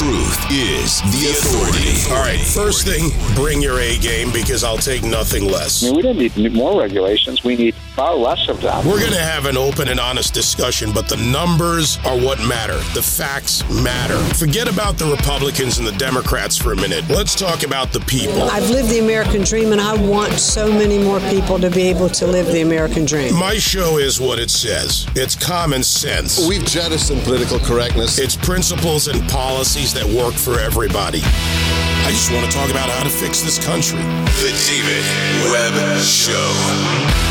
Truth is the authority. All right, first thing, bring your A game because I'll take nothing less. I mean, we don't need more regulations. We need far less of them. We're going to have an open and honest discussion, but the numbers are what matter. The facts matter. Forget about the Republicans and the Democrats for a minute. Let's talk about the people. I've lived the American dream, and I want so many more people to be able to live the American dream. My show is what it says. It's common sense. We've jettisoned political correctness. It's principles and policies that work for everybody. I just want to talk about how to fix this country. The David Webb Show.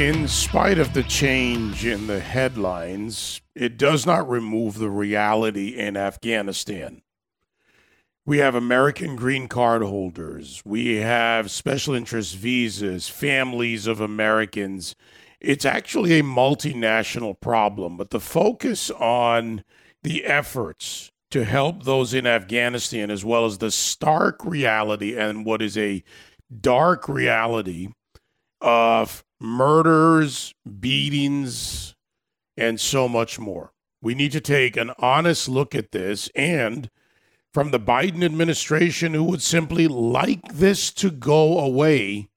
In spite of the change in the headlines, it does not remove the reality in Afghanistan. We have American green card holders. We have special interest visas, families of Americans. It's actually a multinational problem, but the focus on the efforts to help those in Afghanistan, as well as the stark reality and what is a dark reality of murders, beatings, and so much more. We need to take an honest look at this and from the Biden administration who would simply like this to go away.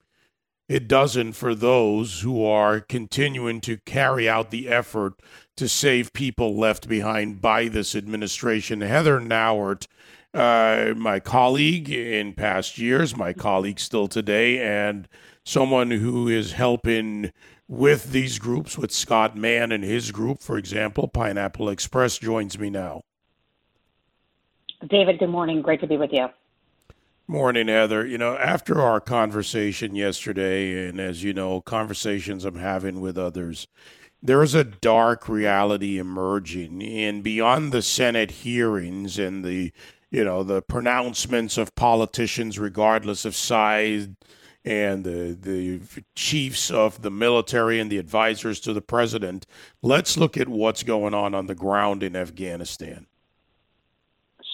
It doesn't for those who are continuing to carry out the effort to save people left behind by this administration. Heather Nauert, uh, my colleague in past years, my colleague still today, and someone who is helping with these groups, with Scott Mann and his group, for example, Pineapple Express, joins me now. David, good morning. Great to be with you. Morning, Heather. You know, after our conversation yesterday, and as you know, conversations I'm having with others, there is a dark reality emerging. And beyond the Senate hearings and the, you know, the pronouncements of politicians, regardless of size, and the, the chiefs of the military and the advisors to the president, let's look at what's going on on the ground in Afghanistan.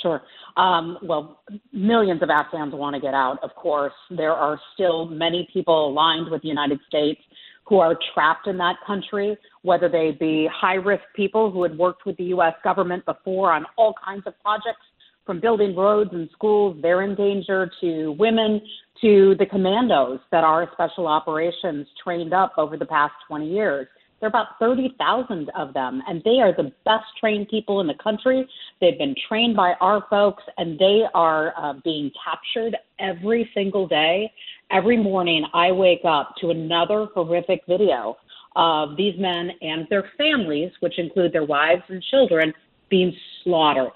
Sure. Um, well, millions of Afghans want to get out, of course. There are still many people aligned with the United States who are trapped in that country, whether they be high risk people who had worked with the U.S. government before on all kinds of projects, from building roads and schools, they're in danger, to women, to the commandos that our special operations trained up over the past 20 years. There are about 30,000 of them, and they are the best trained people in the country. They've been trained by our folks, and they are uh, being captured every single day. Every morning, I wake up to another horrific video of these men and their families, which include their wives and children, being slaughtered.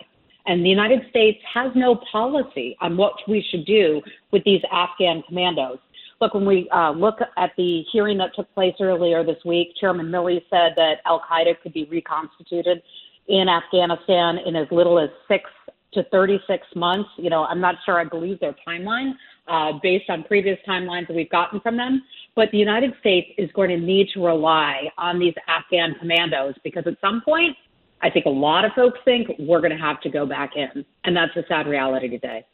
And the United States has no policy on what we should do with these Afghan commandos. Look, when we uh, look at the hearing that took place earlier this week, Chairman Milley said that Al Qaeda could be reconstituted in Afghanistan in as little as six to 36 months. You know, I'm not sure I believe their timeline uh, based on previous timelines that we've gotten from them. But the United States is going to need to rely on these Afghan commandos because at some point, I think a lot of folks think we're going to have to go back in. And that's a sad reality today.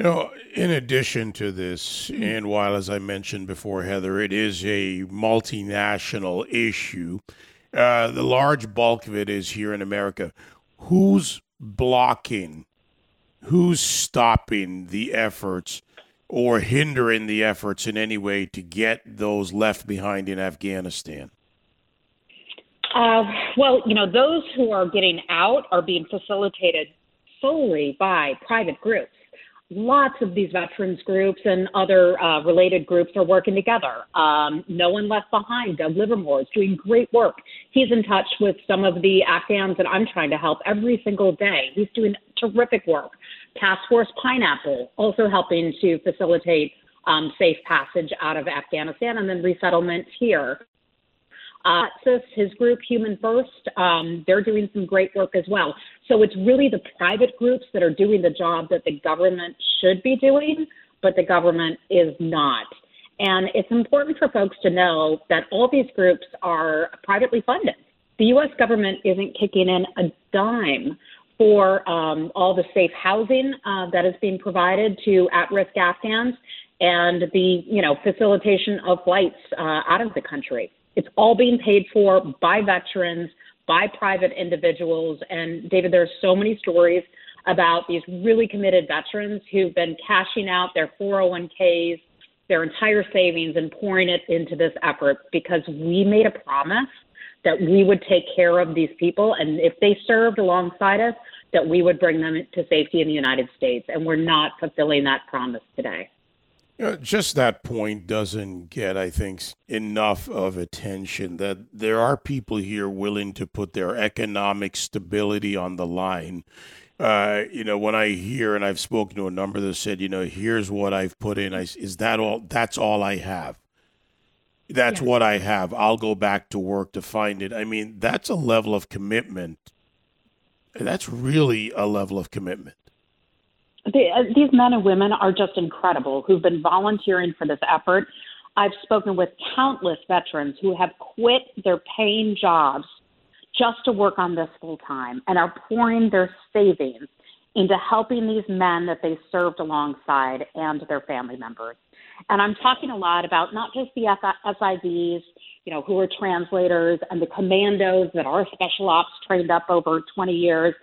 You know, in addition to this, and while, as I mentioned before, Heather, it is a multinational issue, uh, the large bulk of it is here in America. Who's blocking, who's stopping the efforts or hindering the efforts in any way to get those left behind in Afghanistan? Uh, well, you know, those who are getting out are being facilitated solely by private groups lots of these veterans groups and other uh, related groups are working together. Um, no One Left Behind, Doug Livermore, is doing great work. He's in touch with some of the Afghans that I'm trying to help every single day. He's doing terrific work. Task Force Pineapple, also helping to facilitate um, safe passage out of Afghanistan and then resettlement here. Uh, his group, Human First, um, they're doing some great work as well. So it's really the private groups that are doing the job that the government should be doing, but the government is not. And it's important for folks to know that all these groups are privately funded. The U.S. government isn't kicking in a dime for um, all the safe housing uh, that is being provided to at-risk Afghans and the you know facilitation of flights uh, out of the country. It's all being paid for by veterans, by private individuals, and David, there are so many stories about these really committed veterans who've been cashing out their 401ks, their entire savings, and pouring it into this effort because we made a promise that we would take care of these people, and if they served alongside us, that we would bring them to safety in the United States, and we're not fulfilling that promise today. You know, just that point doesn't get, I think, enough of attention that there are people here willing to put their economic stability on the line. Uh, you know, when I hear, and I've spoken to a number that said, you know, here's what I've put in. I, is that all? That's all I have. That's yeah. what I have. I'll go back to work to find it. I mean, that's a level of commitment that's really a level of commitment. The, uh, these men and women are just incredible who've been volunteering for this effort. I've spoken with countless veterans who have quit their paying jobs just to work on this full time and are pouring their savings into helping these men that they served alongside and their family members. And I'm talking a lot about not just the SIVs, you know, who are translators and the commandos that are special ops trained up over 20 years.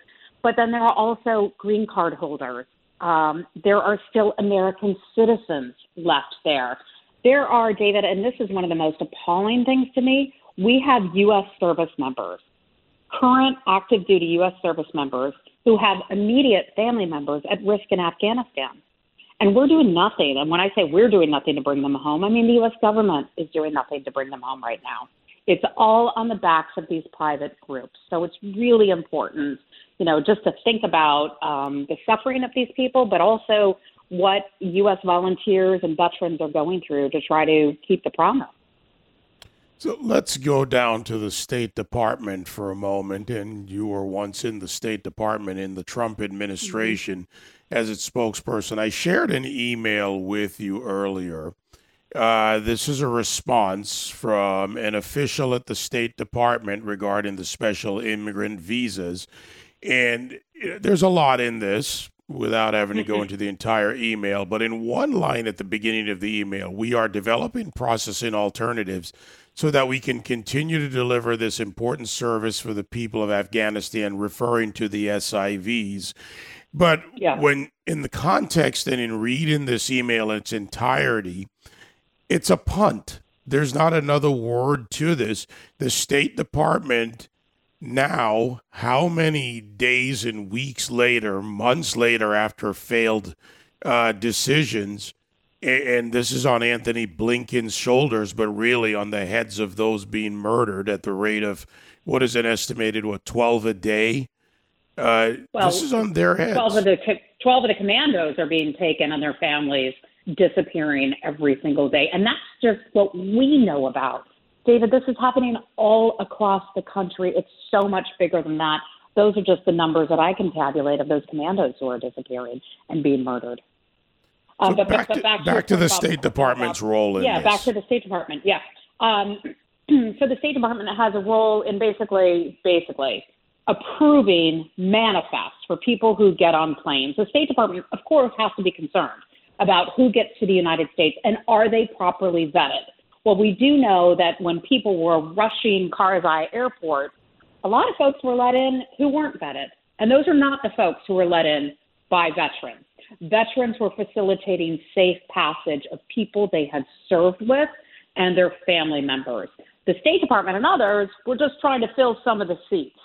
But then there are also green card holders. Um, there are still American citizens left there. There are, David, and this is one of the most appalling things to me. We have U.S. service members, current active duty U.S. service members, who have immediate family members at risk in Afghanistan. And we're doing nothing. And when I say we're doing nothing to bring them home, I mean the U.S. government is doing nothing to bring them home right now. It's all on the backs of these private groups. So it's really important, you know, just to think about um, the suffering of these people, but also what U.S. volunteers and veterans are going through to try to keep the promise. So let's go down to the State Department for a moment. And you were once in the State Department in the Trump administration. Mm-hmm as its spokesperson. I shared an email with you earlier. Uh, this is a response from an official at the State Department regarding the special immigrant visas. And there's a lot in this without having to go mm-hmm. into the entire email. But in one line at the beginning of the email, we are developing processing alternatives so that we can continue to deliver this important service for the people of Afghanistan, referring to the SIVs. But yeah. when in the context and in reading this email in its entirety, it's a punt. There's not another word to this. The State Department now, how many days and weeks later, months later, after failed uh, decisions, and this is on Antony Blinken's shoulders, but really on the heads of those being murdered at the rate of what is an estimated what twelve a day uh, well, this is on their heads. 12 of, the, 12 of the commandos are being taken and their families disappearing every single day. And that's just what we know about. David, this is happening all across the country. It's so much bigger than that. Those are just the numbers that I can tabulate of those commandos who are disappearing and being murdered. Uh, so but, back, but, to, back, back to, to the State Department's about, role in yeah, this. back to the State Department. Yeah. Um, so the State Department has a role in basically, basically approving manifests for people who get on planes. The State Department, of course, has to be concerned about who gets to the United States and are they properly vetted. Well, we do know that when people were rushing Karzai Airport, a lot of folks were let in who weren't vetted. And those are not the folks who were let in by veterans. Veterans were facilitating safe passage of people they had served with and their family members. The State Department and others were just trying to fill some of the seats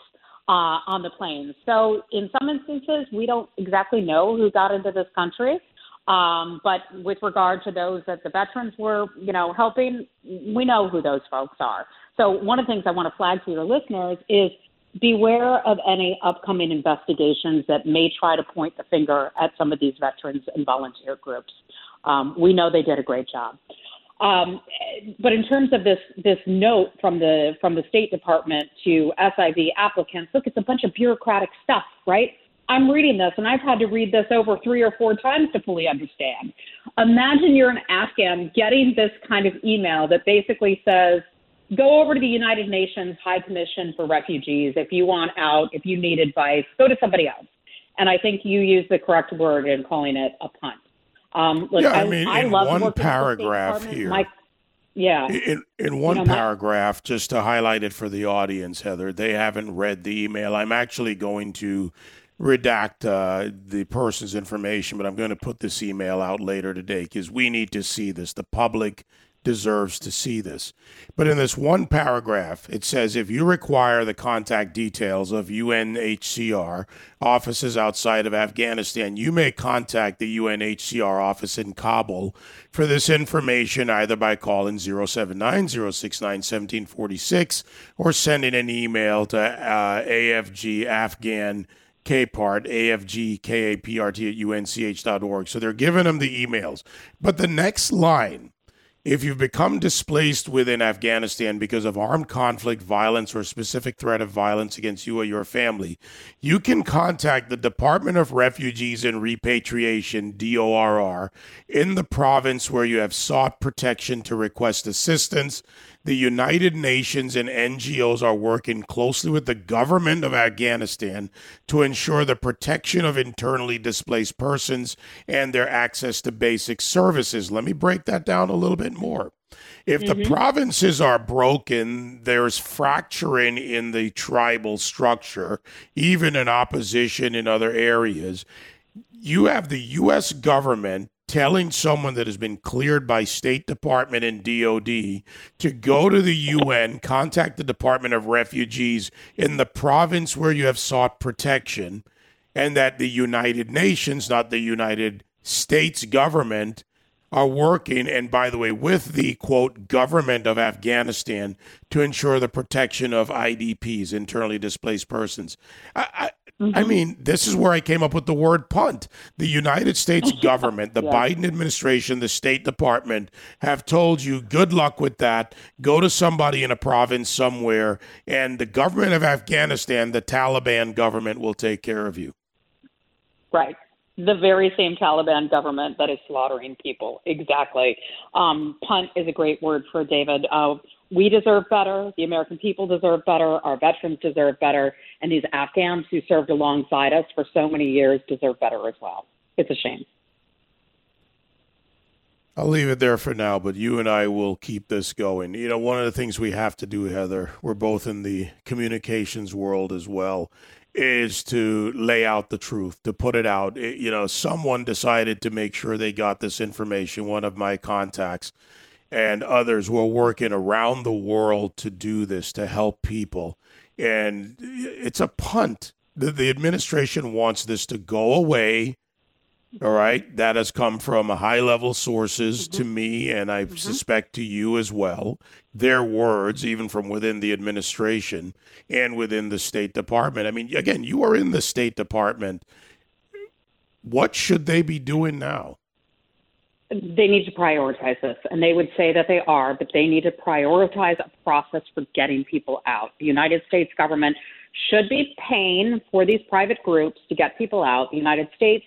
uh, on the planes. So in some instances, we don't exactly know who got into this country. Um, but with regard to those that the veterans were, you know, helping, we know who those folks are. So one of the things I want to flag to your listeners is beware of any upcoming investigations that may try to point the finger at some of these veterans and volunteer groups. Um, we know they did a great job. Um, but in terms of this this note from the from the State Department to SIV applicants, look, it's a bunch of bureaucratic stuff, right? I'm reading this, and I've had to read this over three or four times to fully understand. Imagine you're an Afghan getting this kind of email that basically says go over to the United Nations High Commission for Refugees if you want out, if you need advice, go to somebody else. And I think you use the correct word in calling it a punt. Um, look, yeah, I, I mean, I in love one working with the State paragraph here. My, yeah. In, in one know, my- paragraph, just to highlight it for the audience, Heather, they haven't read the email. I'm actually going to redact uh, the person's information, but I'm going to put this email out later today because we need to see this. The public deserves to see this. But in this one paragraph, it says if you require the contact details of UNHCR offices outside of Afghanistan, you may contact the UNHCR office in Kabul for this information either by calling 079 or sending an email to uh, AFG Afghan. KPART, AFG, KAPRT at UNCH.org. So they're giving them the emails. But the next line if you've become displaced within Afghanistan because of armed conflict, violence, or specific threat of violence against you or your family, you can contact the Department of Refugees and Repatriation, DORR, in the province where you have sought protection to request assistance. The United Nations and NGOs are working closely with the government of Afghanistan to ensure the protection of internally displaced persons and their access to basic services. Let me break that down a little bit more. If the mm-hmm. provinces are broken, there's fracturing in the tribal structure, even in opposition in other areas. You have the U.S. government telling someone that has been cleared by State Department and DOD to go to the UN, contact the Department of Refugees in the province where you have sought protection, and that the United Nations, not the United States government, are working, and by the way, with the quote government of Afghanistan to ensure the protection of IDPs, internally displaced persons. I, I, I mm-hmm. mean, this is where I came up with the word punt. The United States government, the Biden administration, the State Department have told you good luck with that. Go to somebody in a province somewhere, and the government of Afghanistan, the Taliban government, will take care of you. Right. The very same Taliban government that is slaughtering people. Exactly. Um, punt is a great word for David. Uh, we deserve better. The American people deserve better. Our veterans deserve better. And these Afghans who served alongside us for so many years deserve better as well. It's a shame. I'll leave it there for now, but you and I will keep this going. You know, one of the things we have to do, Heather, we're both in the communications world as well, is to lay out the truth, to put it out. It- you know, someone decided to make sure they got this information, one of my contacts, and others were working around the world to do this, to help people. And it's a punt. The, the administration wants this to go away. All right. Mm-hmm. That has come from high level sources to mm-hmm. me, and I mm-hmm. suspect to you as well. Their words, even from within the administration and within the State Department. I mean, again, you are in the State Department. What should they be doing now? they need to prioritize this, and they would say that they are, but they need to prioritize a process for getting people out. The United States government should be paying for these private groups to get people out. The United States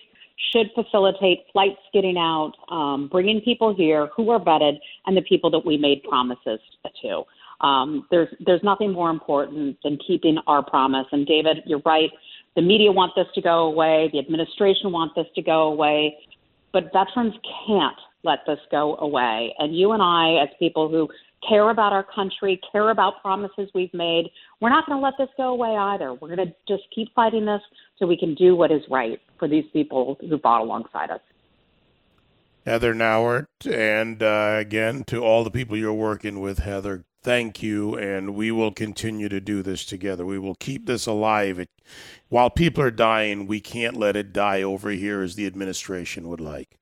should facilitate flights getting out, um, bringing people here who are vetted, and the people that we made promises to. Um, there's there's nothing more important than keeping our promise. And David, you're right. The media want this to go away. The administration want this to go away but veterans can't let this go away. And you and I, as people who care about our country, care about promises we've made, we're not going to let this go away either. We're going to just keep fighting this so we can do what is right for these people who fought alongside us. Heather Nauert, and uh, again to all the people you're working with, Heather. Thank you, and we will continue to do this together. We will keep this alive. It, while people are dying, we can't let it die over here as the administration would like.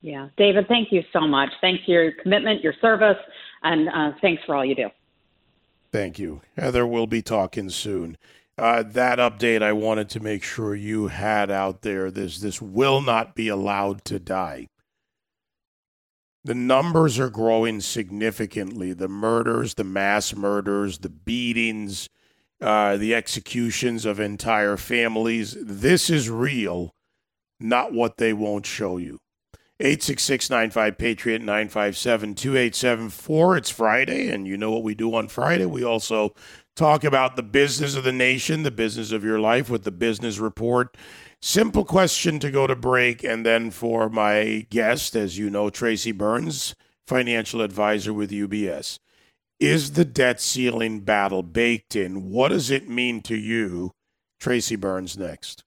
Yeah. David, thank you so much. Thanks for your commitment, your service, and uh, thanks for all you do. Thank you, Heather. We'll be talking soon. Uh, that update I wanted to make sure you had out there. This this will not be allowed to die. The numbers are growing significantly. The murders, the mass murders, the beatings, uh, the executions of entire families. This is real, not what they won't show you. 866 Patriot 957 2874. It's Friday, and you know what we do on Friday. We also talk about the business of the nation, the business of your life with the business report. Simple question to go to break, and then for my guest, as you know, Tracy Burns, financial advisor with UBS. Is the debt ceiling battle baked in? What does it mean to you? Tracy Burns next.